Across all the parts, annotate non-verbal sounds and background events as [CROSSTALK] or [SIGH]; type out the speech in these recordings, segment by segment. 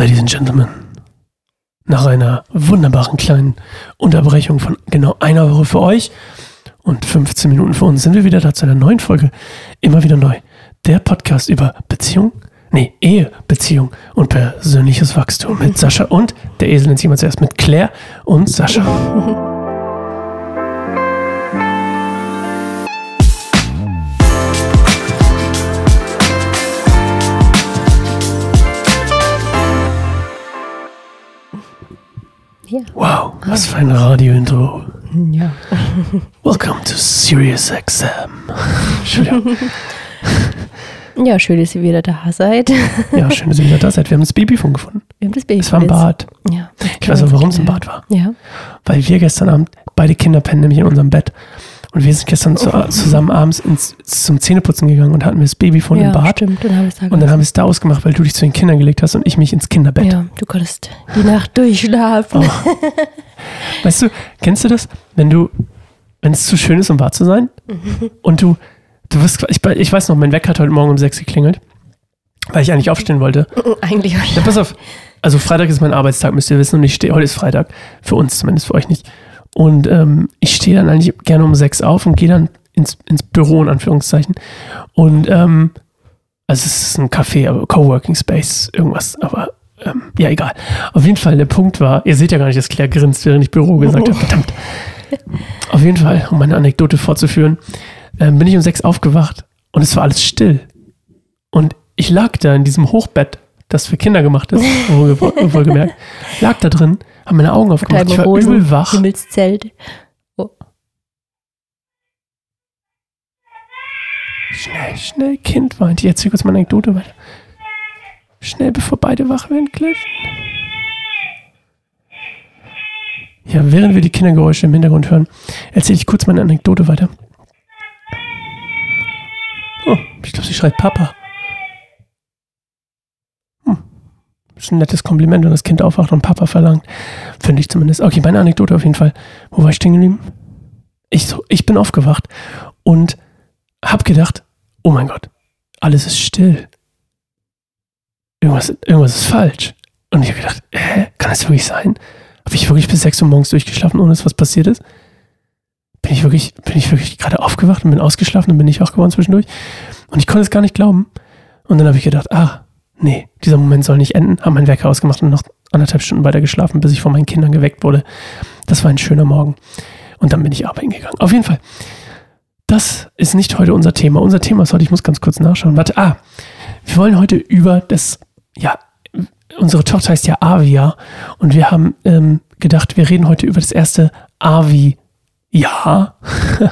Ladies and Gentlemen, nach einer wunderbaren kleinen Unterbrechung von genau einer Woche für euch und 15 Minuten für uns sind wir wieder da zu einer neuen Folge. Immer wieder neu. Der Podcast über Beziehung, nee, Ehe, Beziehung und persönliches Wachstum mit Sascha und der Esel nennt sich mal zuerst mit Claire und Sascha. [LAUGHS] Ja. Wow, was für ein Radio-Intro. ja. [LAUGHS] Welcome to Sirius XM. Entschuldigung. [LAUGHS] Ja, schön, dass ihr wieder da seid. [LAUGHS] Ja, schön, dass ihr wieder da seid. Wir haben das Babyfon gefunden. Wir haben das Baby. Es war im jetzt. Bad. Ja. Ich weiß auch, warum es im Bad war. Ja. Weil wir gestern Abend, beide Kinder pennen nämlich in unserem Bett. Und wir sind gestern zu, zusammen abends ins, zum Zähneputzen gegangen und hatten wir das Babyfon ja, im Bad. stimmt. Dann ich es da Und dann haben wir es da ausgemacht, weil du dich zu den Kindern gelegt hast und ich mich ins Kinderbett. Ja, du konntest die Nacht durchschlafen. Oh. [LAUGHS] Weißt du, kennst du das? Wenn du, wenn es zu schön ist, um wahr zu sein und du, du wirst, ich, ich weiß noch, mein Wecker hat heute Morgen um sechs geklingelt, weil ich eigentlich aufstehen wollte. Eigentlich auch Ja, pass auf. Also Freitag ist mein Arbeitstag, müsst ihr wissen. Und ich stehe, heute ist Freitag. Für uns zumindest, für euch nicht. Und ähm, ich stehe dann eigentlich gerne um sechs auf und gehe dann ins, ins Büro, in Anführungszeichen. Und ähm, also es ist ein Café, aber Coworking Space, irgendwas, aber ähm, ja, egal. Auf jeden Fall, der Punkt war, ihr seht ja gar nicht, dass Claire grinst, während ich Büro gesagt habe. Verdammt. [LAUGHS] Auf jeden Fall, um meine Anekdote fortzuführen, ähm, bin ich um sechs aufgewacht und es war alles still. Und ich lag da in diesem Hochbett, das für Kinder gemacht ist, [LAUGHS] wohl- wohlgemerkt, lag da drin, habe meine Augen aufgemacht, ich war übel wach. Himmelszelt. Schnell, schnell, Kind weint. Ich erzähle kurz meine Anekdote weiter. Schnell, bevor beide wach werden, gleich. Ja, während wir die Kindergeräusche im Hintergrund hören, erzähle ich kurz meine Anekdote weiter. Oh, ich glaube, sie schreit Papa. Hm. Ist ein nettes Kompliment, wenn das Kind aufwacht und Papa verlangt. Finde ich zumindest. Okay, meine Anekdote auf jeden Fall. Wo war ich stehen geblieben? Ich, so, ich bin aufgewacht und hab gedacht, oh mein Gott, alles ist still. Irgendwas, irgendwas ist falsch. Und ich habe gedacht, hä, kann das wirklich sein? Habe ich wirklich bis 6 Uhr morgens durchgeschlafen, ohne dass was passiert ist? Bin ich wirklich, bin ich wirklich gerade aufgewacht und bin ausgeschlafen und bin ich wach geworden zwischendurch? Und ich konnte es gar nicht glauben. Und dann habe ich gedacht, ah, nee, dieser Moment soll nicht enden. Habe meinen Wecker ausgemacht und noch anderthalb Stunden weiter geschlafen, bis ich von meinen Kindern geweckt wurde. Das war ein schöner Morgen. Und dann bin ich arbeiten gegangen. Auf jeden Fall. Das ist nicht heute unser Thema. Unser Thema ist heute, ich muss ganz kurz nachschauen. Warte, ah, wir wollen heute über das, ja, unsere Tochter heißt ja Avia und wir haben ähm, gedacht, wir reden heute über das erste Avi. Ja,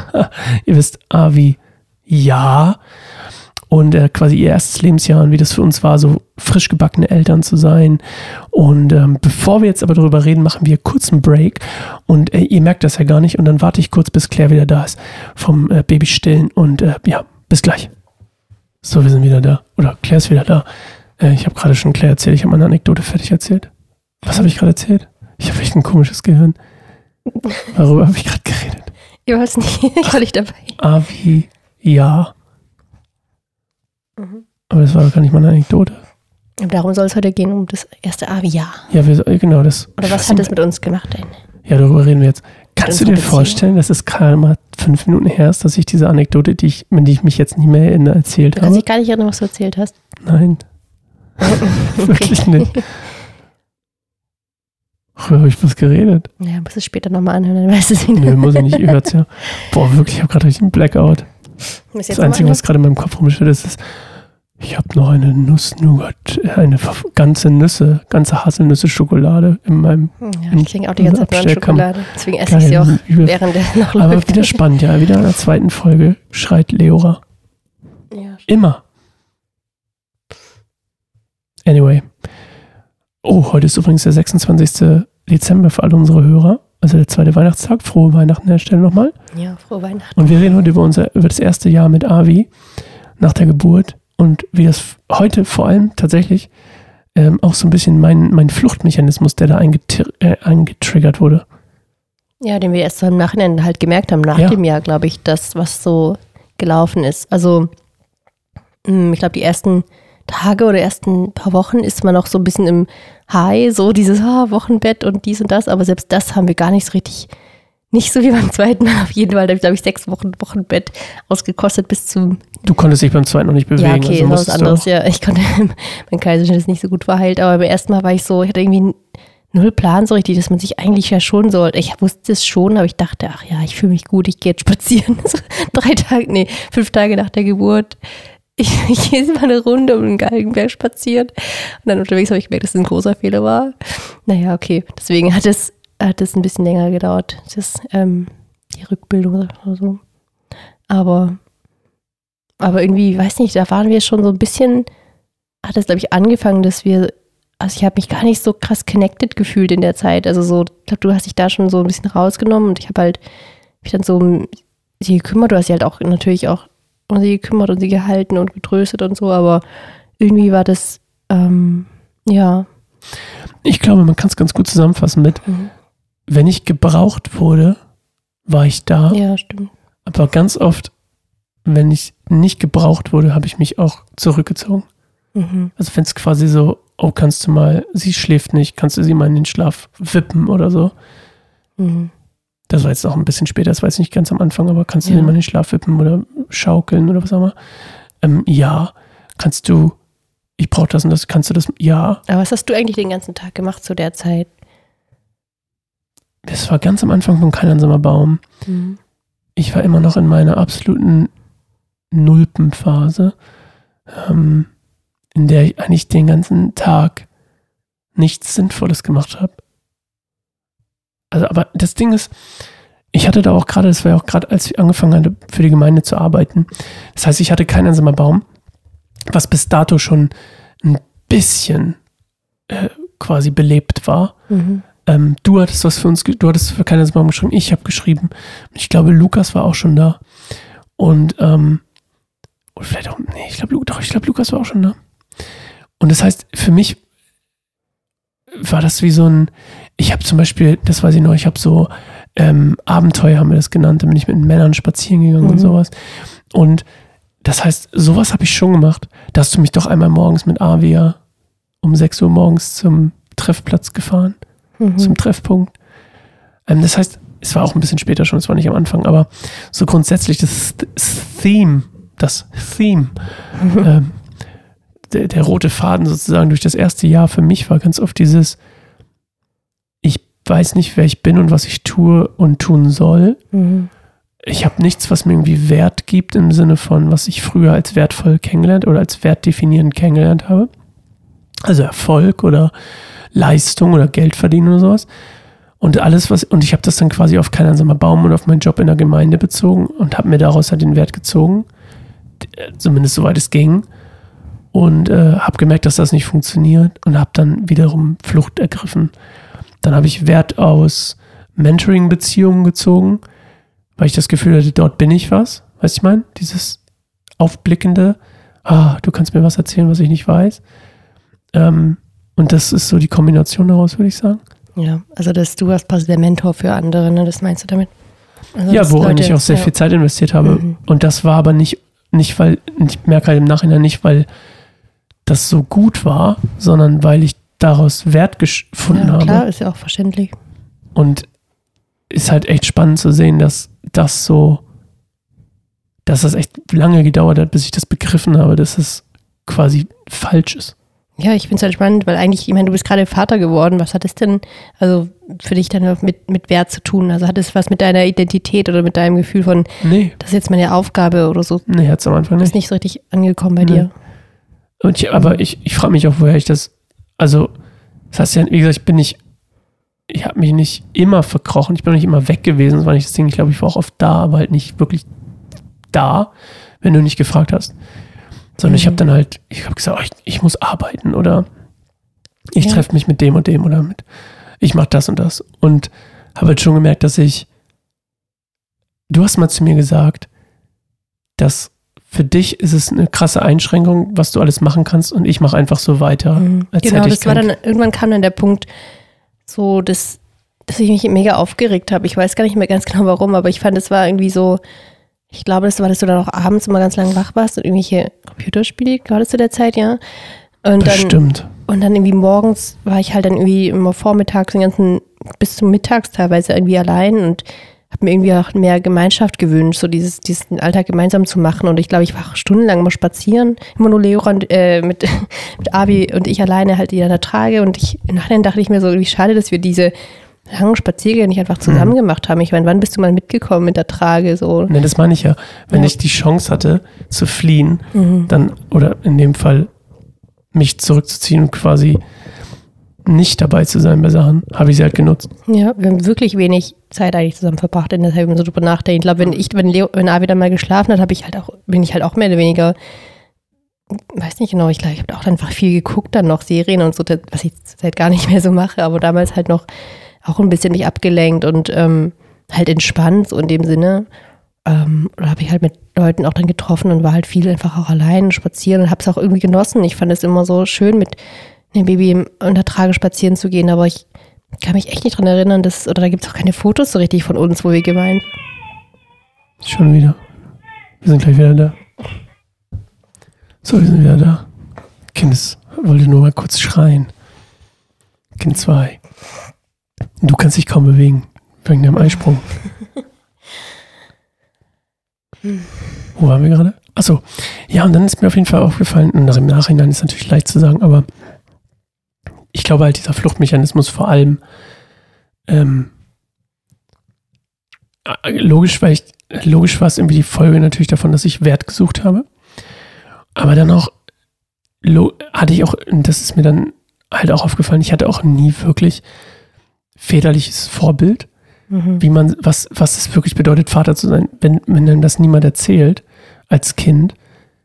[LAUGHS] ihr wisst, Avi, ja. Und äh, quasi ihr erstes Lebensjahr und wie das für uns war, so frisch gebackene Eltern zu sein. Und ähm, bevor wir jetzt aber darüber reden, machen wir kurz einen Break. Und äh, ihr merkt das ja gar nicht. Und dann warte ich kurz, bis Claire wieder da ist vom äh, Babystillen. Und äh, ja, bis gleich. So, wir sind wieder da. Oder Claire ist wieder da. Äh, ich habe gerade schon Claire erzählt. Ich habe meine Anekdote fertig erzählt. Was habe ich gerade erzählt? Ich habe echt ein komisches Gehirn. Worüber habe ich gerade geredet? Ich weiß nicht, [LAUGHS] ich war nicht dabei. Avi, ja. Mhm. Aber das war doch gar nicht meine Anekdote. Aber darum soll es heute gehen, um das erste Avi-Jahr. Ja, wir, genau das. Oder ich was hat das mit uns gemacht denn? Ja, darüber reden wir jetzt. Kannst du dir vorstellen, dass es gerade mal fünf Minuten her ist, dass ich diese Anekdote, die ich, an die ich mich jetzt nicht mehr erinnere, erzählt Du kannst habe? dich gar nicht erinnern, was du erzählt hast. Nein, [LAUGHS] wirklich nicht. Worüber habe ich was geredet? Ja, musst du es später nochmal anhören, dann weißt du es wieder. Nö, muss ich nicht. Ihr hört's ja. Boah, wirklich, ich habe gerade richtig einen Blackout. Muss Das Einzige, was gerade in meinem Kopf rumschwirrt, ist, ist, ich habe noch eine Nuss-Nougat, eine verf- ganze Nüsse, ganze Haselnüsse-Schokolade in meinem. Ja, ich klinge auch die ganze Zeit. Schokolade. Deswegen esse ich sie auch, übel. während der noch Aber läuft. wieder spannend, ja. Wieder in der zweiten Folge schreit Leora. Ja, Immer. Anyway. Oh, heute ist übrigens der 26. Dezember für alle unsere Hörer. Also der zweite Weihnachtstag. Frohe Weihnachten an der Stelle nochmal. ja, frohe Weihnachten. Und wir reden heute über, unser, über das erste Jahr mit Avi nach der Geburt und wie das heute vor allem tatsächlich ähm, auch so ein bisschen mein, mein Fluchtmechanismus, der da eingetir- äh, eingetriggert wurde. Ja, den wir erst so im Nachhinein halt gemerkt haben, nach Ja. dem Jahr, glaube ich, das, was so gelaufen ist. Also, mh, ich glaube, die ersten Tage oder ersten paar Wochen ist man noch so ein bisschen im High, so dieses ah, Wochenbett und dies und das, aber selbst das haben wir gar nicht so richtig, nicht so wie beim zweiten Mal auf jeden Fall, da habe ich, glaube ich, sechs Wochen Wochenbett ausgekostet bis zum Du konntest dich beim zweiten noch nicht bewegen. Ja, okay, also das ist was anderes, ja. Ich konnte, [LAUGHS] mein Kaiserschnitt ist nicht so gut verheilt, aber beim ersten Mal war ich so, ich hatte irgendwie null Plan so richtig, dass man sich eigentlich ja schon sollte. Ich wusste es schon, aber ich dachte, ach ja, ich fühle mich gut, ich gehe jetzt spazieren. [LAUGHS] So drei Tage, nee, fünf Tage nach der Geburt. Ich, [LAUGHS] ich gehe jetzt mal eine Runde um den Galgenberg spazieren. Und dann unterwegs habe ich gemerkt, dass es ein großer Fehler war. Naja, okay. Deswegen hat es, hat es ein bisschen länger gedauert, das, ähm, die Rückbildung oder so. Aber aber irgendwie, weiß nicht, da waren wir schon so ein bisschen, hat es, glaube ich, angefangen, dass wir, also ich habe mich gar nicht so krass connected gefühlt in der Zeit. Also so, ich glaube, du hast dich da schon so ein bisschen rausgenommen und ich habe halt mich dann so um sie gekümmert. Du hast sie halt auch natürlich auch um sie gekümmert und sie gehalten und getröstet und so, aber irgendwie war das, ähm, ja. Ich glaube, man kann es ganz gut zusammenfassen mit, Mhm. Wenn ich gebraucht wurde, war ich da. Ja, stimmt. Aber ganz oft, wenn ich nicht gebraucht wurde, habe ich mich auch zurückgezogen. Mhm. Also wenn es quasi so, oh, kannst du mal, sie schläft nicht, kannst du sie mal in den Schlaf wippen oder so. Mhm. Das war jetzt auch ein bisschen später, das war jetzt nicht ganz am Anfang, aber kannst du Ja. sie mal in den Schlaf wippen oder schaukeln oder was auch immer? Ähm, ja. Kannst du, ich brauche das und das, kannst du das? Ja. Aber was hast du eigentlich den ganzen Tag gemacht zu der Zeit? Das war ganz am Anfang von Kein einsamer Baum. Mhm. ich war immer noch in meiner absoluten Nulpenphase, ähm, in der ich eigentlich den ganzen Tag nichts Sinnvolles gemacht habe. Also, aber das Ding ist, ich hatte da auch gerade, das war ja auch gerade, als ich angefangen hatte, für die Gemeinde zu arbeiten. Das heißt, ich hatte keinen einsamer Baum, was bis dato schon ein bisschen äh, quasi belebt war. Mhm. Ähm, du hattest was für uns, du hattest für keiner Baum geschrieben, ich habe geschrieben. Ich glaube, Lukas war auch schon da. Und, ähm, oder vielleicht auch, nee, ich glaube, doch, ich glaube, Lukas war auch schon da. Und das heißt, für mich war das wie so ein, ich habe zum Beispiel, das weiß ich noch, ich habe so ähm, Abenteuer, haben wir das genannt, da bin ich mit Männern spazieren gegangen und Mhm. sowas. Und das heißt, sowas habe ich schon gemacht. Da hast du mich doch einmal morgens mit Avia um 6 Uhr morgens zum Treffplatz gefahren Mhm. zum Treffpunkt. Ähm, das heißt, es war auch ein bisschen später schon, es war nicht am Anfang, aber so grundsätzlich das Th- Theme, das Theme, ähm, der, der rote Faden sozusagen durch das erste Jahr für mich war ganz oft dieses, ich weiß nicht, wer ich bin und was ich tue und tun soll. Mhm. Ich habe nichts, was mir irgendwie Wert gibt im Sinne von, was ich früher als wertvoll kennengelernt oder als wertdefinierend kennengelernt habe. Also Erfolg oder Leistung oder Geld verdienen oder sowas. Und alles, was, und ich habe das dann quasi auf keinen einsamer Baum und auf meinen Job in der Gemeinde bezogen und habe mir daraus halt den Wert gezogen. Zumindest soweit es ging. Und äh, habe gemerkt, dass das nicht funktioniert und habe dann wiederum Flucht ergriffen. Dann habe ich Wert aus Mentoring-Beziehungen gezogen, weil ich das Gefühl hatte, dort bin ich was. Weißt du, ich meine? Dieses aufblickende, ah, du kannst mir was erzählen, was ich nicht weiß. Ähm, und das ist so die Kombination daraus, würde ich sagen. Ja, also dass du warst quasi der Mentor für andere, ne? Das meinst du damit? Also, ja, worin Leute- ich auch sehr ja. viel Zeit investiert habe. Mhm. Und das war aber nicht, nicht weil, ich merke halt im Nachhinein nicht, weil das so gut war, sondern weil ich daraus Wert gefunden Ja, habe. klar, ist ja auch verständlich. Und ist halt echt spannend zu sehen, dass das so, dass das echt lange gedauert hat, bis ich das begriffen habe, dass es quasi falsch ist. Ja, ich finde es halt spannend, weil eigentlich, ich meine, du bist gerade Vater geworden. Was hat es denn, also für dich dann mit, mit Wert zu tun? Also hat es was mit deiner Identität oder mit deinem Gefühl von, Nee, das ist jetzt meine Aufgabe oder so? nee, hat's am Anfang nicht. ist nicht so richtig angekommen bei Nee. dir. Und ich, aber ich, ich frage mich auch, woher ich das. Also, das heißt ja, wie gesagt, ich bin nicht. Ich habe mich nicht immer verkrochen. Ich bin auch nicht immer weg gewesen. Das war nicht das Ding. Ich glaube, ich war auch oft da, aber halt nicht wirklich da, wenn du nicht gefragt hast. Sondern ich Mhm. habe dann halt, ich habe gesagt, oh, ich, ich muss arbeiten oder ich Ja. treffe mich mit dem und dem oder mit, ich mache das und das. Und habe halt schon gemerkt, dass ich, du hast mal zu mir gesagt, dass für dich ist es eine krasse Einschränkung, was du alles machen kannst und ich mache einfach so weiter. Mhm. als Genau, ich das war dann, irgendwann kam dann der Punkt, so, dass, dass ich mich mega aufgeregt habe. Ich weiß gar nicht mehr ganz genau warum, aber ich fand, es war irgendwie so, Ich glaube, das war, dass du dann auch abends immer ganz lang wach warst und irgendwelche Computerspiele, gerade zu der Zeit, ja. Und Bestimmt. Dann, und dann irgendwie morgens war ich halt dann irgendwie immer vormittags den ganzen, bis zum Mittags teilweise irgendwie allein und habe mir irgendwie auch mehr Gemeinschaft gewünscht, so dieses, diesen Alltag gemeinsam zu machen. Und ich glaube, ich war auch stundenlang mal spazieren, immer nur Leo und, äh, mit, [LAUGHS] mit Abi und ich alleine halt in der Trage. Und ich, nachher dachte ich mir so, wie schade, dass wir diese langen Spaziergänge nicht einfach zusammen mhm. gemacht haben. Ich meine, wann bist du mal mitgekommen mit der Trage? So? Ne, das meine ich ja. Wenn ja. ich die Chance hatte zu fliehen, mhm. dann, oder in dem Fall mich zurückzuziehen und quasi nicht dabei zu sein bei Sachen, habe ich sie halt genutzt. Ja, wir haben wirklich wenig Zeit eigentlich zusammen verbracht, in der wenn man so drüber nachdenkt. Ich glaube, wenn ich, wenn Leo, wenn Avi dann mal geschlafen hat, habe ich halt auch, bin ich halt auch mehr oder weniger, weiß nicht genau, ich glaube, ich habe auch einfach viel geguckt, dann noch Serien und so, was ich seit gar nicht mehr so mache, aber damals halt noch auch ein bisschen mich abgelenkt und ähm, halt entspannt, so in dem Sinne. Ähm, oder habe ich halt mit Leuten auch dann getroffen und war halt viel einfach auch allein spazieren und habe es auch irgendwie genossen. Ich fand es immer so schön, mit einem Baby unter Trage spazieren zu gehen, aber ich kann mich echt nicht dran erinnern, dass, oder da gibt es auch keine Fotos so richtig von uns, wo wir gemeint. Schon wieder. Wir sind gleich wieder da. So, wir sind wieder da. Kind wollte nur mal kurz schreien. Kind 2. Du kannst dich kaum bewegen, wegen dem Eisprung. [LAUGHS] Wo waren wir gerade? Achso, ja, und dann ist mir auf jeden Fall aufgefallen, und im Nachhinein ist natürlich leicht zu sagen, aber ich glaube halt, dieser Fluchtmechanismus vor allem ähm, äh, logisch, weil ich, logisch war es irgendwie die Folge natürlich davon, dass ich Wert gesucht habe. Aber dann auch hatte ich auch, das ist mir dann halt auch aufgefallen, ich hatte auch nie wirklich väterliches Vorbild, mhm. wie man, was, was es wirklich bedeutet, Vater zu sein, wenn, wenn dann das niemand erzählt als Kind.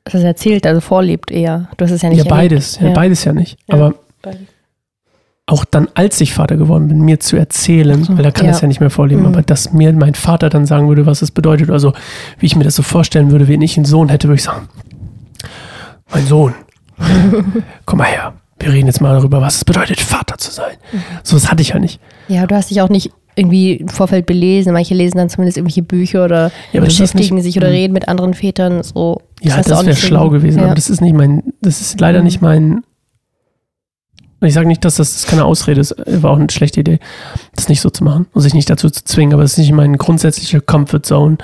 Das erzählt, also vorlebt eher. Du hast es ja nicht. Ja, beides, ja, beides ja nicht. Ja, aber beides auch dann, als ich Vater geworden bin, mir zu erzählen, so, weil er kann ja. das ja nicht mehr vorleben, mhm. aber dass mir mein Vater dann sagen würde, was es bedeutet, also wie ich mir das so vorstellen würde, wenn ich einen Sohn hätte, würde ich sagen, mein Sohn, [LAUGHS] komm mal her, wir reden jetzt mal darüber, was es bedeutet, Vater zu sein. Mhm. So, das hatte ich ja nicht. Ja, du hast dich auch nicht irgendwie im Vorfeld belesen. Manche lesen dann zumindest irgendwelche Bücher oder ja, beschäftigen nicht, sich oder reden mit anderen Vätern. So, ja, das, das wäre schlau gewesen, ja. aber das ist nicht mein, das ist leider mhm. nicht mein ich sage nicht, dass das, das keine Ausrede ist, war auch eine schlechte Idee, das nicht so zu machen und sich nicht dazu zu zwingen, aber es ist nicht meine grundsätzliche Comfort Zone,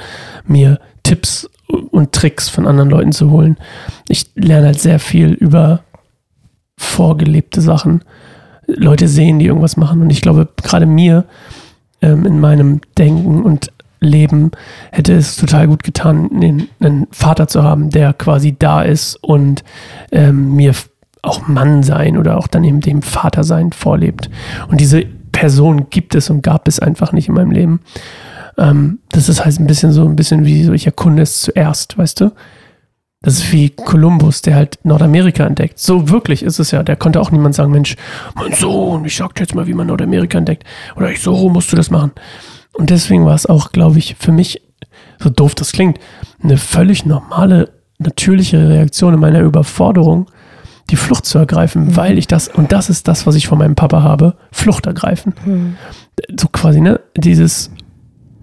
mir Tipps und Tricks von anderen Leuten zu holen. Ich lerne halt sehr viel über vorgelebte Sachen. Leute sehen, die irgendwas machen und ich glaube, gerade mir ähm, in meinem Denken und Leben hätte es total gut getan, einen, Vater zu haben, der quasi da ist und ähm, mir auch Mann sein oder auch dann eben dem Vater sein vorlebt. Und diese Person gibt es und gab es einfach nicht in meinem Leben. Ähm, das ist halt ein bisschen so, ein bisschen wie so, ich erkunde es zuerst, weißt du? Das ist wie Kolumbus, der halt Nordamerika entdeckt. So wirklich ist es ja. Der konnte auch niemand sagen, Mensch, mein Sohn, ich sag dir jetzt mal, wie man Nordamerika entdeckt. Oder ich, so musst du das machen. Und deswegen war es auch, glaube ich, für mich, so doof das klingt, eine völlig normale, natürliche Reaktion in meiner Überforderung, die Flucht zu ergreifen, mhm. weil ich das, und das ist das, was ich von meinem Papa habe, Flucht ergreifen. Mhm. So quasi, ne, dieses,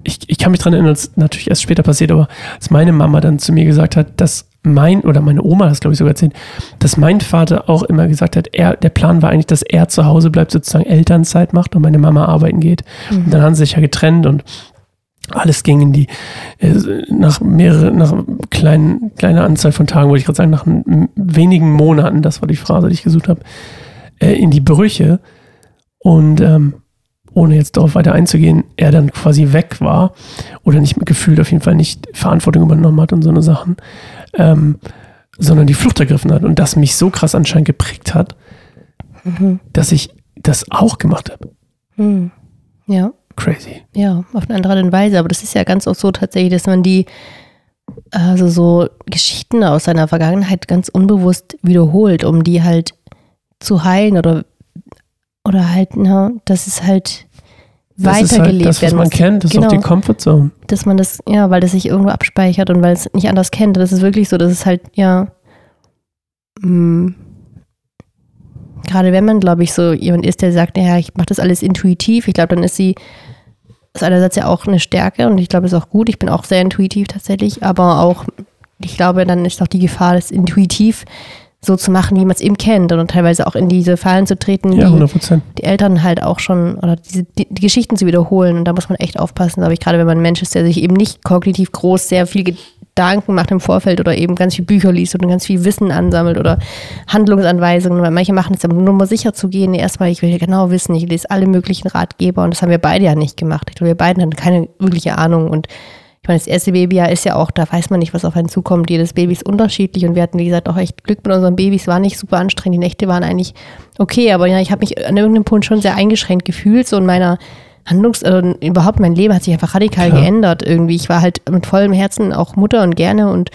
ich, ich kann mich daran erinnern, das ist natürlich erst später passiert, aber als meine Mama dann zu mir gesagt hat, dass mein, oder meine Oma das glaube ich sogar erzählt, dass mein Vater auch immer gesagt hat, er, der Plan war eigentlich, dass er zu Hause bleibt, sozusagen Elternzeit macht und meine Mama arbeiten geht. Mhm. Und dann haben sie sich ja getrennt und alles ging in die, äh, nach mehrere, nach kleinen, kleiner Anzahl von Tagen, wollte ich gerade sagen, nach wenigen Monaten, das war die Phrase, die ich gesucht habe, äh, in die Brüche. Und ähm, ohne jetzt darauf weiter einzugehen, er dann quasi weg war oder nicht gefühlt auf jeden Fall nicht Verantwortung übernommen hat und so eine Sachen, ähm, sondern die Flucht ergriffen hat und das mich so krass anscheinend geprägt hat, mhm. dass ich das auch gemacht habe. Mhm. Ja. Crazy. Ja, auf eine andere Art und Weise. Aber das ist ja ganz oft so tatsächlich, dass man die, also so Geschichten aus seiner Vergangenheit ganz unbewusst wiederholt, um die halt zu heilen oder, oder halt, na, das ist halt das weitergelebt ist halt das, was man kennt, das genau, ist auch die genau. Comfortzone. Dass man das, ja, weil das sich irgendwo abspeichert und weil es nicht anders kennt. Das ist wirklich so, das ist halt, ja, mh, mm, gerade wenn man, glaube ich, so jemand ist, der sagt, ja, ich mache das alles intuitiv, ich glaube, dann ist sie ist einerseits ja auch eine Stärke und ich glaube, das ist auch gut. Ich bin auch sehr intuitiv tatsächlich, aber auch, ich glaube, dann ist auch die Gefahr, das intuitiv so zu machen, wie man es eben kennt und teilweise auch in diese Fallen zu treten, Ja, die 100 Prozent. die Eltern halt auch schon oder diese, die, die Geschichten zu wiederholen. Und da muss man echt aufpassen, glaube ich, gerade wenn man ein Mensch ist, der sich eben nicht kognitiv groß sehr viel Gedanken macht im Vorfeld oder eben ganz viel Bücher liest und ganz viel Wissen ansammelt oder Handlungsanweisungen. Weil manche machen es ja nur mal sicher zu gehen. Erstmal, ich will ja genau wissen, ich lese alle möglichen Ratgeber und das haben wir beide ja nicht gemacht. Ich glaube, wir beiden hatten keine wirkliche Ahnung und ich meine, das erste Babyjahr ist ja auch, da weiß man nicht, was auf einen zukommt. Jedes Baby ist unterschiedlich und wir hatten, wie gesagt, auch echt Glück mit unseren Babys. War nicht super anstrengend. Die Nächte waren eigentlich okay, aber ja, ich habe mich an irgendeinem Punkt schon sehr eingeschränkt gefühlt. So in meiner Handlungs-, äh, überhaupt mein Leben hat sich einfach radikal Klar. geändert irgendwie. Ich war halt mit vollem Herzen auch Mutter und gerne und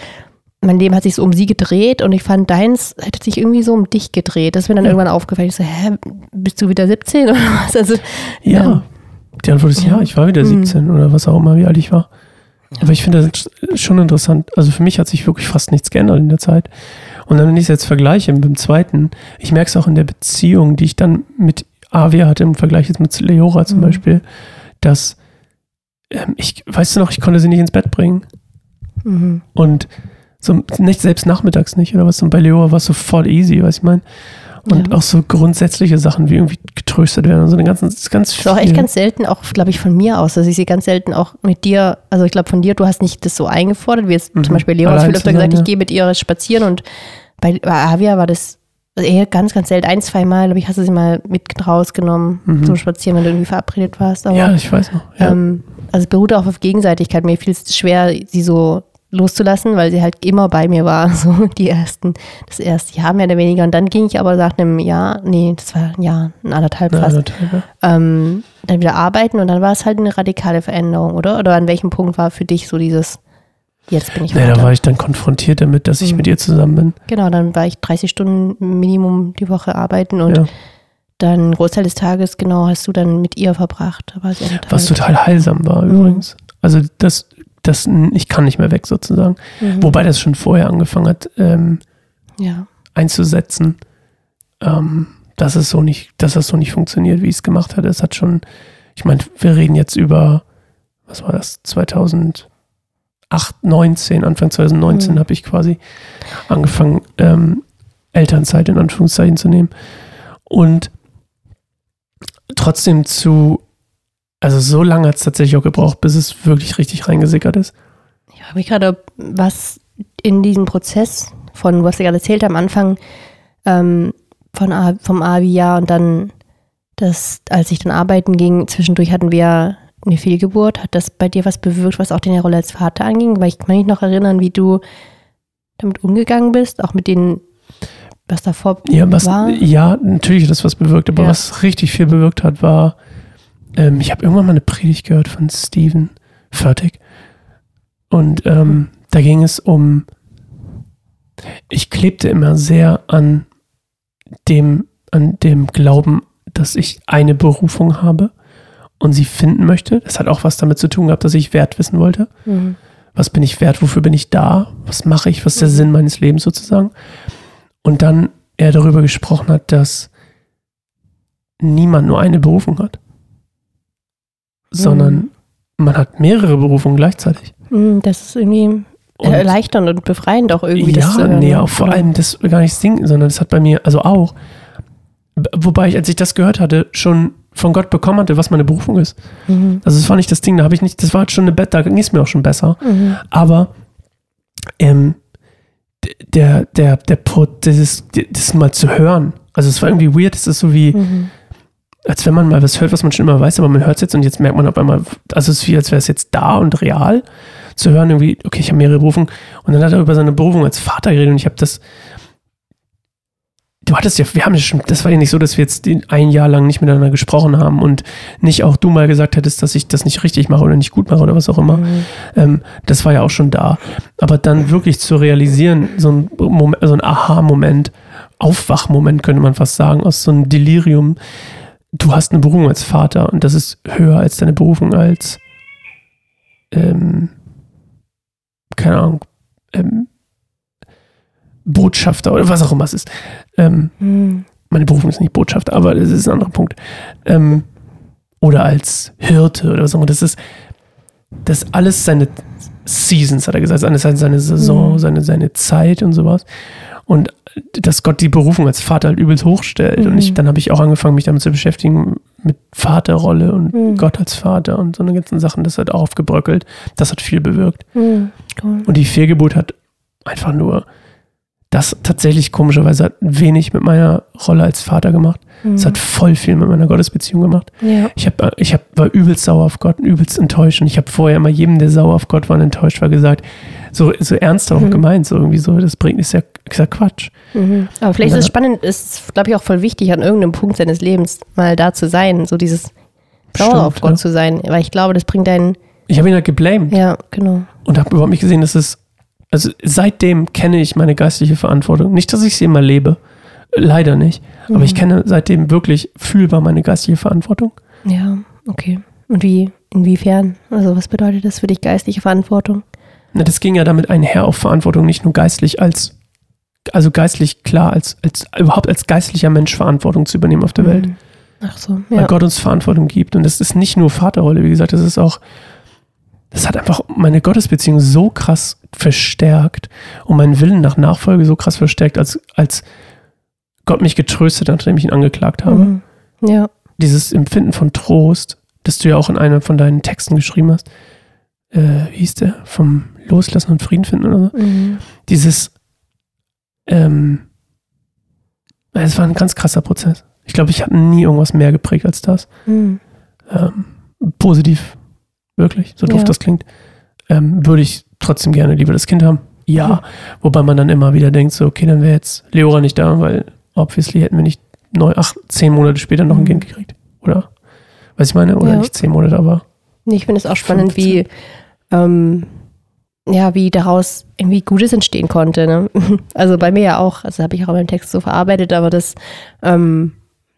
mein Leben hat sich so um sie gedreht und ich fand, deins hätte sich irgendwie so um dich gedreht. Das ist mir dann Ja. irgendwann aufgefallen. Ich so, hä, bist du wieder 17 oder was? Also, Ja. Ja. Die Antwort ist ja, ich war wieder Mhm. 17 oder was auch immer, wie alt ich war. Aber ich finde das schon interessant. Also für mich hat sich wirklich fast nichts geändert in der Zeit. Und dann, wenn ich es jetzt vergleiche mit dem zweiten, ich merke es auch in der Beziehung, die ich dann mit Avia hatte, im Vergleich jetzt mit Leora zum Mhm. Beispiel, dass ähm, ich, weißt du noch, ich konnte sie nicht ins Bett bringen. mhm. Und so nicht selbst nachmittags nicht oder was. Und bei Leora war es so voll easy, was ich meine. Und Ja. auch so grundsätzliche Sachen wie irgendwie getröstet werden und so eine ganzen, das ist ganz Das ist auch echt ganz selten, auch glaube ich von mir aus, dass ich sie ganz selten auch mit dir, also ich glaube von dir, du hast nicht das so eingefordert, wie jetzt Mhm. zum Beispiel Leo hat viel öfter gesagt, ja. ich gehe mit ihr spazieren und bei, bei Avia war das eher ganz, ganz selten, ein, zwei Mal, glaube ich, hast du sie mal mit rausgenommen Mhm. zum Spazieren, wenn du irgendwie verabredet warst. Aber Ja, ich weiß noch. Ja. ähm, also es beruht auch auf Gegenseitigkeit. Mir fiel es schwer, sie so loszulassen, weil sie halt immer bei mir war, [LAUGHS] so die ersten, das erste Jahr mehr oder weniger. Und dann ging ich aber nach einem Jahr, nee, das war ein Jahr, ein anderthalb fast, anderthalb, ja. ähm, dann wieder arbeiten und dann war es halt eine radikale Veränderung, oder? Oder an welchem Punkt war für dich so dieses, jetzt bin ich Nee, da war ich dann konfrontiert damit, dass ich Mhm. mit ihr zusammen bin. Genau, dann war ich 30 Stunden Minimum die Woche arbeiten und Ja. dann einen Großteil des Tages, genau, hast du dann mit ihr verbracht. Was total heilsam war Mhm. übrigens. Also das, das, ich kann nicht mehr weg sozusagen. Mhm. Wobei das schon vorher angefangen hat ähm, Ja. einzusetzen, ähm, dass es so nicht, dass das so nicht funktioniert, wie es gemacht hat. Es hat schon, ich meine, wir reden jetzt über, was war das, 2008, 19, Anfang 2019 Mhm. habe ich quasi angefangen, ähm, Elternzeit in Anführungszeichen zu nehmen. Und trotzdem zu, also so lange hat es tatsächlich auch gebraucht, bis es wirklich richtig reingesickert ist. Ich frage mich gerade, was in diesem Prozess von, was ihr gerade erzählt am Anfang, ähm, von vom AVI-Jahr und dann das, als ich dann arbeiten ging, zwischendurch hatten wir eine Fehlgeburt. Hat das bei dir was bewirkt, was auch deine Rolle als Vater anging? Weil ich kann mich noch erinnern, wie du damit umgegangen bist, auch mit den, was davor Ja, was, war. ja, natürlich hat das was bewirkt, aber Ja. was richtig viel bewirkt hat, war, ähm, ich habe irgendwann mal eine Predigt gehört von Steven Fertig. Und ähm, da ging es um, ich klebte immer sehr an dem, an dem Glauben, dass ich eine Berufung habe und sie finden möchte. Das hat auch was damit zu tun gehabt, dass ich Wert wissen wollte. Mhm. Was bin ich wert? Wofür bin ich da? Was mache ich? Was ist der Mhm. Sinn meines Lebens sozusagen? Und dann er darüber gesprochen hat, dass niemand nur eine Berufung hat, sondern man hat mehrere Berufungen gleichzeitig. Mhm, Das ist irgendwie Und erleichternd und befreiend auch irgendwie. das ja, zu hören, nee, ne? auch vor Oder? allem das gar nicht singen, sondern das hat bei mir, also auch, wobei ich, als ich das gehört hatte, schon von Gott bekommen hatte, was meine Berufung ist. Mhm. Also das war nicht das Ding, da habe ich nicht, das war schon eine Bett, da ging es mir auch schon besser. Mhm. Aber ähm, der, der, der, Pro- dieses, das mal zu hören, also es war irgendwie weird, es ist so wie, Mhm. Als wenn man mal was hört, was man schon immer weiß, aber man hört es jetzt und jetzt merkt man auf einmal, also es ist wie, als wäre es jetzt da und real, zu hören irgendwie, okay, ich habe mehrere Berufungen und dann hat er über seine Berufung als Vater geredet und ich habe das, du hattest ja, wir haben ja schon, das war ja nicht so, dass wir jetzt ein Jahr lang nicht miteinander gesprochen haben und nicht auch du mal gesagt hättest, dass ich das nicht richtig mache oder nicht gut mache oder was auch immer. Mhm. Ähm, das war ja auch schon da. Aber dann wirklich zu realisieren, so ein, Moment, so ein Aha-Moment, Aufwachmoment könnte man fast sagen, aus so einem Delirium. Du hast eine Berufung als Vater und das ist höher als deine Berufung als, ähm, keine Ahnung, ähm, Botschafter oder was auch immer es ist. Ähm, Mhm. meine Berufung ist nicht Botschafter, aber das ist ein anderer Punkt. Ähm, oder als Hirte oder so. Das ist, das ist alles seine Seasons, hat er gesagt. Alles seine, seine Saison, Mhm. seine, seine Zeit und sowas. Und dass Gott die Berufung als Vater halt übelst hochstellt. Und ich, Mhm. dann habe ich auch angefangen, mich damit zu beschäftigen, mit Vaterrolle und Mhm. Gott als Vater und so eine ganzen Sachen. Das hat auch aufgebröckelt. Das hat viel bewirkt. Mhm. Cool. Und die Fehlgeburt hat einfach nur das tatsächlich komischerweise hat wenig mit meiner Rolle als Vater gemacht. Es Mhm. hat voll viel mit meiner Gottesbeziehung gemacht. ja. Ich, hab, ich hab, war übelst sauer auf Gott, übelst enttäuscht. Und ich habe vorher immer jedem, der sauer auf Gott war und enttäuscht war, gesagt, so, so ernst auch Mhm. gemeint, so irgendwie so, das bringt, ist ja, ist ja Quatsch. Mhm. Aber vielleicht ist es dann- spannend, ist, glaube ich, auch voll wichtig, an irgendeinem Punkt seines Lebens mal da zu sein, so dieses Stimmt, auf Gott ja. zu sein. Weil ich glaube, das bringt einen, Ich habe ihn halt geblamed ja, genau. und habe überhaupt nicht gesehen, dass es, also seitdem kenne ich meine geistliche Verantwortung. Nicht, dass ich sie immer lebe, leider nicht, aber Mhm. ich kenne seitdem wirklich fühlbar meine geistliche Verantwortung. Ja, okay. Und wie, inwiefern? Also was bedeutet das für dich geistliche Verantwortung? Na, das ging ja damit einher auf Verantwortung, nicht nur geistlich als, also geistlich klar, als, als überhaupt als geistlicher Mensch Verantwortung zu übernehmen auf der Welt. Mhm. Ach so, Weil ja. Gott uns Verantwortung gibt. Und das ist nicht nur Vaterrolle, wie gesagt, das ist auch, das hat einfach meine Gottesbeziehung so krass verstärkt und meinen Willen nach Nachfolge so krass verstärkt, als, als Gott mich getröstet hat, nachdem ich ihn angeklagt habe. Mhm. Ja. Dieses Empfinden von Trost, das du ja auch in einem von deinen Texten geschrieben hast, äh, wie hieß der? Vom Loslassen und Frieden finden oder so? Mhm. dieses, ähm, es war ein ganz krasser Prozess. Ich glaube, ich hatte nie irgendwas mehr geprägt als das. Mhm. Ähm, positiv, wirklich, so doof Ja. das klingt. Ähm, würde ich trotzdem gerne lieber das Kind haben? Ja. Mhm. Wobei man dann immer wieder denkt, so, okay, dann wäre jetzt Leora nicht da, weil obviously hätten wir nicht neun, acht, zehn Monate später noch ein Mhm. Kind gekriegt. Oder? Was ich meine? Oder Ja. nicht zehn Monate, aber Nee, Ich finde es auch spannend, wie, ähm, ja, wie daraus irgendwie Gutes entstehen konnte. Ne? [LAUGHS] Also bei mir ja auch, also habe ich auch in Text so verarbeitet, aber das, ähm,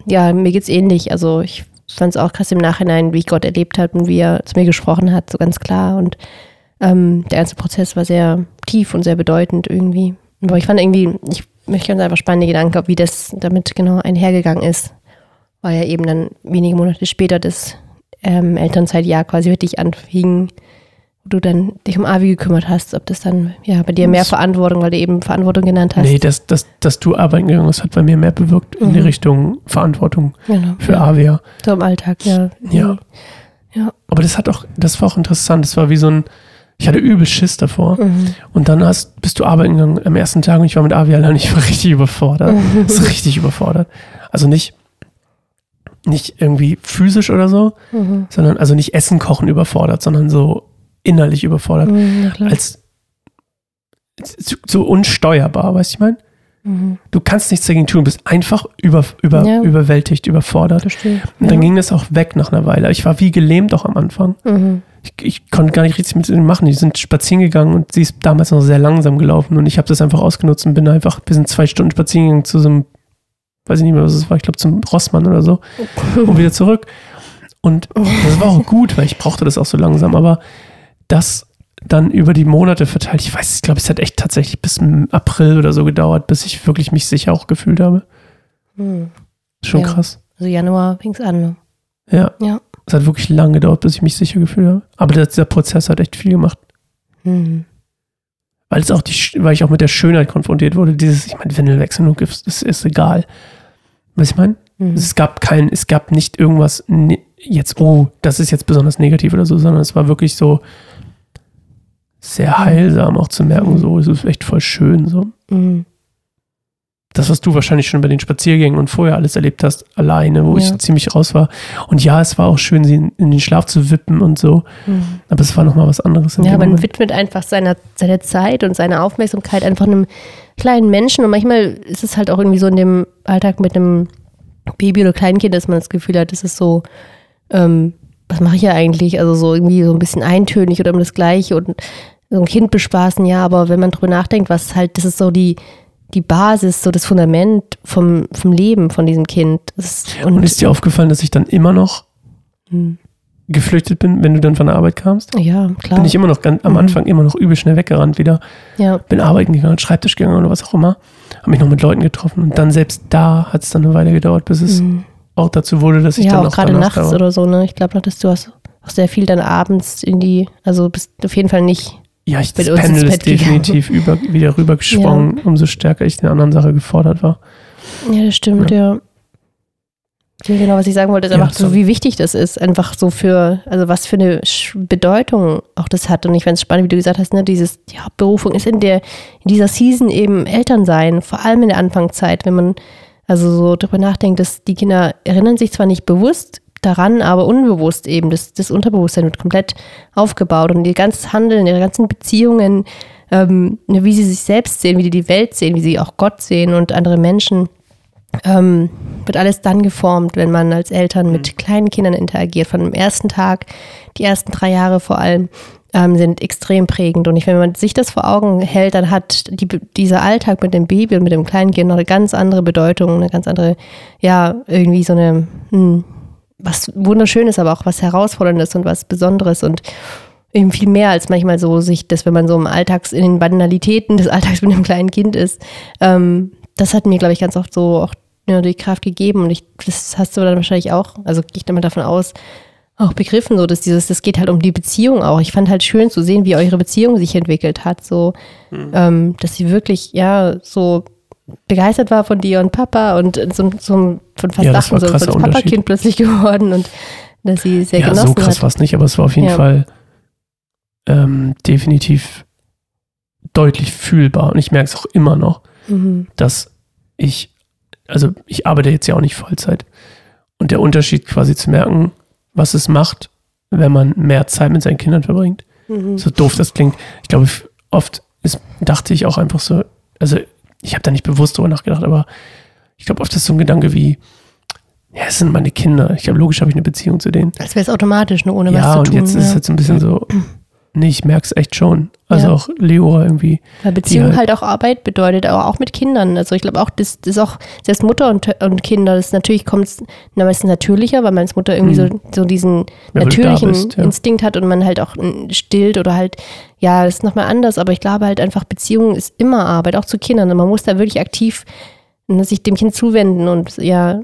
ja, mir geht's ähnlich. Also ich fand es auch krass im Nachhinein, wie ich Gott erlebt habe und wie er zu mir gesprochen hat, so ganz klar. Und ähm, der ganze Prozess war sehr tief und sehr bedeutend irgendwie. Aber ich fand irgendwie, ich möchte ganz einfach spannende Gedanken, wie das damit genau einhergegangen ist. Weil ja eben dann wenige Monate später das ähm, Elternzeitjahr quasi für dich anfing, du dann dich um Avi gekümmert hast, ob das dann ja bei dir mehr Das- Verantwortung, weil du eben Verantwortung genannt hast. nee, dass, dass, dass du arbeiten gegangen bist, hat bei mir mehr bewirkt in die Mhm. Richtung Verantwortung genau. für ja. Avia. So im Alltag, ja. Ja. Ja. Aber das hat auch, das war auch interessant. Das war wie so ein, ich hatte übel Schiss davor. Mhm. Und dann hast, bist du arbeiten gegangen am ersten Tag und ich war mit Avi allein. Ich war richtig überfordert. So richtig überfordert. Also nicht, nicht irgendwie physisch oder so, Mhm. sondern also nicht Essen kochen überfordert, sondern so innerlich überfordert. Mhm. Als so, unsteuerbar, weißt du, ich meine? Mhm. Du kannst nichts dagegen tun, bist einfach über, über, Ja. überwältigt, überfordert. Verstehe. Und dann ja. ging das auch weg nach einer Weile. Ich war wie gelähmt auch am Anfang. Mhm. ich, ich konnte gar nicht richtig mit ihnen machen. Die sind spazieren gegangen und sie ist damals noch sehr langsam gelaufen und ich habe das einfach ausgenutzt und bin einfach, wir sind zwei Stunden spazieren gegangen zu so einem, weiß ich nicht mehr, was es war, ich glaube zum Rossmann oder so und wieder zurück. Und das war auch gut, weil ich brauchte das auch so langsam, aber das dann über die Monate verteilt, ich weiß, ich glaube, es hat echt tatsächlich bis April oder so gedauert, bis ich wirklich mich sicher auch gefühlt habe. Mhm. Schon Ja. krass. Also Januar fing es an. Ne? Ja. Ja. Es hat wirklich lange gedauert, bis ich mich sicher gefühlt habe. Aber das, dieser Prozess hat echt viel gemacht. Mhm. weil es auch die, weil ich auch mit der Schönheit konfrontiert wurde. Dieses, ich meine, Windelwechsel und Gift, das ist egal. Was ich meine? Mhm. Es gab kein, es gab nicht irgendwas ne, jetzt, oh, das ist jetzt besonders negativ oder so, sondern es war wirklich so sehr heilsam auch zu merken, so, es ist echt voll schön, so. Mhm. Das, was du wahrscheinlich schon bei den Spaziergängen und vorher alles erlebt hast, alleine, wo Ja. ich ziemlich raus war. Und ja, es war auch schön, sie in, in den Schlaf zu wippen und so, Mhm. aber es war nochmal was anderes. Ja, man Moment. widmet einfach seiner, seiner Zeit und seiner Aufmerksamkeit einfach einem kleinen Menschen. Und manchmal ist es halt auch irgendwie so in dem Alltag mit einem Baby oder Kleinkind, dass man das Gefühl hat, das ist so, ähm, was mache ich ja eigentlich? Also so irgendwie so ein bisschen eintönig oder immer das Gleiche und so ein Kind bespaßen, ja, aber wenn man drüber nachdenkt, was halt, das ist so die, die Basis, so das Fundament vom, vom Leben von diesem Kind. Ist, und, Und ist dir aufgefallen, dass ich dann immer noch Hm. geflüchtet bin, wenn du dann von der Arbeit kamst? ja, klar. Bin ich immer noch ganz, am Mhm. Anfang immer noch übel schnell weggerannt wieder. ja. Bin arbeiten gegangen, Schreibtisch gegangen oder was auch immer. Habe mich noch mit Leuten getroffen. Und dann selbst da hat es dann eine Weile gedauert, bis es Mhm. auch dazu wurde, dass ich ja, dann auch auch gerade nachts da war. oder so, ne? Ich glaube noch, dass du hast auch sehr viel dann abends in die, also bist auf jeden Fall nicht. Ja, ich, das Pendel ist definitiv über, wieder rübergeschwungen, [LAUGHS] umso stärker ich in der anderen Sache gefordert war. Ja, das stimmt, ja. ja. Genau, was ich sagen wollte, ist Ja, einfach so, wie wichtig das ist. Einfach so für, also was für eine Bedeutung auch das hat. Und ich fand es spannend, wie du gesagt hast, ne, dieses, die Hauptberufung ist in der, in dieser Season eben Eltern sein, vor allem in der Anfangszeit, wenn man also so drüber nachdenkt, dass die Kinder erinnern sich zwar nicht bewusst daran, aber unbewusst eben. Das, das Unterbewusstsein wird komplett aufgebaut und ihr ganzes Handeln, ihre ganzen Beziehungen, ähm, ne, wie sie sich selbst sehen, wie die die Welt sehen, wie sie auch Gott sehen und andere Menschen, ähm, wird alles dann geformt, wenn man als Eltern mit kleinen Kindern interagiert. Von dem ersten Tag, die ersten drei Jahre vor allem, ähm, sind extrem prägend. Und ich, wenn man sich das vor Augen hält, dann hat die, dieser Alltag mit dem Baby und mit dem kleinen Kind noch eine ganz andere Bedeutung, eine ganz andere, ja, irgendwie so eine, hm, was wunderschönes, aber auch was herausforderndes und was Besonderes und eben viel mehr als manchmal so sich das, wenn man so im Alltags, in den Banalitäten des Alltags mit einem kleinen Kind ist. Ähm, das hat mir, glaube ich, ganz oft so auch ja, die Kraft gegeben und ich, das hast du dann wahrscheinlich auch, also gehe ich dann mal davon aus, auch begriffen, so dass dieses, das geht halt um die Beziehung auch. Ich fand halt schön zu sehen, wie eure Beziehung sich entwickelt hat, so, ähm, dass sie wirklich, ja, so begeistert war von dir und Papa und so, so von fast Ja, Lachen, so krasser das. Papakind plötzlich [LAUGHS] geworden und dass sie sehr Ja, genossen so krass hat. war es nicht, aber es war auf jeden Ja. Fall ähm, definitiv deutlich fühlbar. Und ich merke es auch immer noch, Mhm. dass ich, also ich arbeite jetzt ja auch nicht Vollzeit. Und der Unterschied quasi zu merken, was es macht, wenn man mehr Zeit mit seinen Kindern verbringt. Mhm. So doof das klingt. Ich glaube, oft ist, dachte ich auch einfach so, also ich habe da nicht bewusst drüber nachgedacht, aber ich glaube, oft ist so ein Gedanke wie, ja, es sind meine Kinder. Ich glaube, logisch habe ich eine Beziehung zu denen. Als wäre es automatisch, nur ohne was ja, zu und tun. jetzt ja. ist es jetzt ein bisschen so, [CLEARS THROAT] nee, ich merke es echt schon. Also Ja. auch Leora irgendwie. Weil Beziehung die halt auch Arbeit bedeutet, aber auch mit Kindern. Also ich glaube auch, das, das ist auch selbst Mutter und, und Kinder, das natürlich kommt es natürlicher, weil man als Mutter irgendwie so, so diesen. Ja, natürlichen bist, ja. Instinkt hat und man halt auch mm, stillt oder halt, ja, das ist nochmal anders, aber ich glaube halt einfach, Beziehung ist immer Arbeit, auch zu Kindern. Und man muss da wirklich aktiv ne, sich dem Kind zuwenden und ja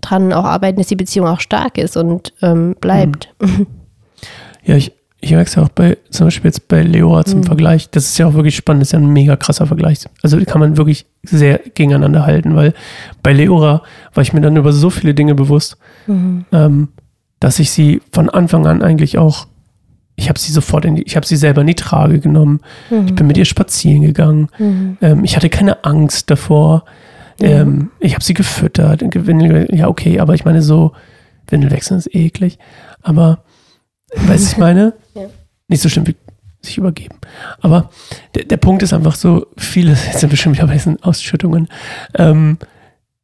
dran auch arbeiten, dass die Beziehung auch stark ist und ähm, bleibt. Ja, ich, ich merke es ja auch bei, zum Beispiel jetzt bei Leora zum Mhm. Vergleich. Das ist ja auch wirklich spannend. Das ist ja ein mega krasser Vergleich. Also kann man wirklich sehr gegeneinander halten, weil bei Leora war ich mir dann über so viele Dinge bewusst, Mhm. ähm, dass ich sie von Anfang an eigentlich auch, ich habe sie sofort in die, ich habe sie selber in die Trage genommen. Ich bin mit ihr spazieren gegangen. Mhm. Ähm, ich hatte keine Angst davor. Ähm, ich habe sie gefüttert. Ja, okay, aber ich meine, so, Windel wechseln ist eklig. Aber, weißt du, ich meine? [LAUGHS] Ja. Nicht so schlimm wie sich übergeben. Aber der, der Punkt ist einfach so, viele, jetzt sind schon wieder bei diesen Ausschüttungen. Ähm,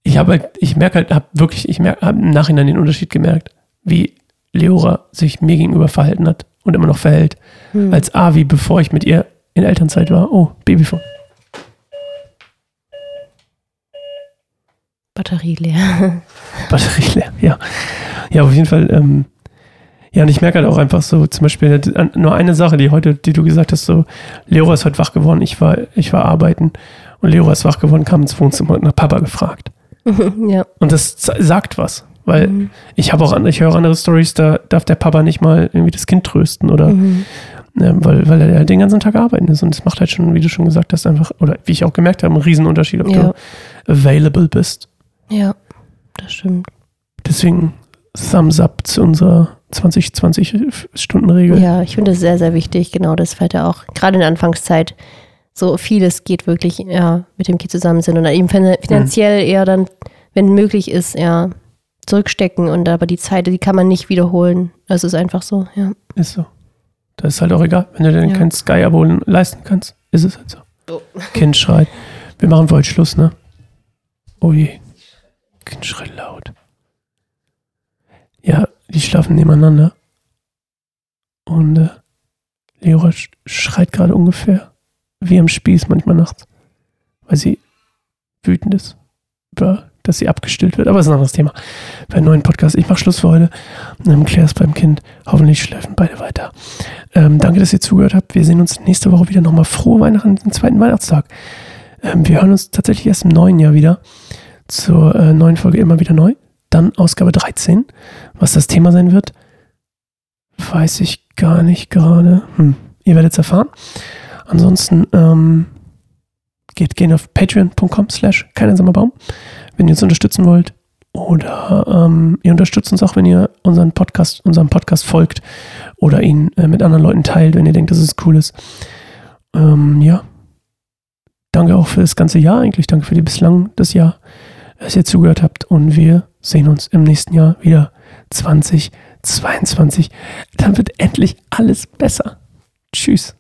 ich habe halt, ich merke halt, habe wirklich, ich merke, habe im Nachhinein den Unterschied gemerkt, wie Leora sich mir gegenüber verhalten hat und immer noch verhält, Mhm. als Avi, bevor ich mit ihr in Elternzeit war. Oh, Babyphone. Batterie leer. Batterie leer, ja. Ja, auf jeden Fall. Ähm, ja, und ich merke halt auch einfach so, zum Beispiel nur eine Sache, die heute, die du gesagt hast, so, Leora ist heute wach geworden, ich war, ich war arbeiten und Leora ist wach geworden, kam ins Wohnzimmer und hat nach Papa gefragt. [LAUGHS] ja. Und das sagt was, weil Mhm. ich habe auch, an- ich höre andere Stories, da darf der Papa nicht mal irgendwie das Kind trösten oder, Mhm. ähm, weil, weil er halt den ganzen Tag arbeiten ist und das macht halt schon, wie du schon gesagt hast, einfach, oder wie ich auch gemerkt habe, einen Riesenunterschied, ob Ja. du available bist. ja, das stimmt. Deswegen Thumbs up zu unserer 20-20-Stunden-Regel. Ja, ich finde das sehr, sehr wichtig. Genau, das fällt ja auch gerade in der Anfangszeit. So vieles geht wirklich ja, mit dem Kind zusammen sind und dann eben fin- finanziell eher dann, wenn möglich ist, ja, zurückstecken und aber die Zeit, die kann man nicht wiederholen. Das ist einfach so, ja. Ist so. Das ist halt auch egal. Wenn du dir Ja. kein Sky-Abo leisten kannst, ist es halt so. Oh. Kind schreit. Wir machen für heute Schluss, ne? Oh je. Kind schreit laut. Die schlafen nebeneinander. Und äh, Leora sch schreit gerade ungefähr wie am Spieß manchmal nachts. Weil sie wütend ist über, dass sie abgestillt wird. Aber das ist ein anderes Thema. Für einen neuen Podcast. Ich mache Schluss für heute. Ähm, klär es beim Kind. Hoffentlich schläfen beide weiter. Ähm, danke, dass ihr zugehört habt. Wir sehen uns nächste Woche wieder nochmal. Frohe Weihnachten, den zweiten Weihnachtstag. Ähm, wir hören uns tatsächlich erst im neuen Jahr wieder zur äh, neuen Folge immer wieder neu. Dann Ausgabe 13. Was das Thema sein wird, weiß ich gar nicht gerade. Hm, ihr werdet es erfahren. Ansonsten ähm, geht gehen auf patreon.com slash Baum, wenn ihr uns unterstützen wollt. Oder ähm, ihr unterstützt uns auch, wenn ihr unseren Podcast, unserem Podcast folgt oder ihn äh, mit anderen Leuten teilt, wenn ihr denkt, dass es cool ist. Ähm, ja. Danke auch für das ganze Jahr eigentlich. Danke für die bislang das Jahr, dass ihr zugehört habt. Und wir sehen uns im nächsten Jahr wieder 2022. Dann wird endlich alles besser. Tschüss.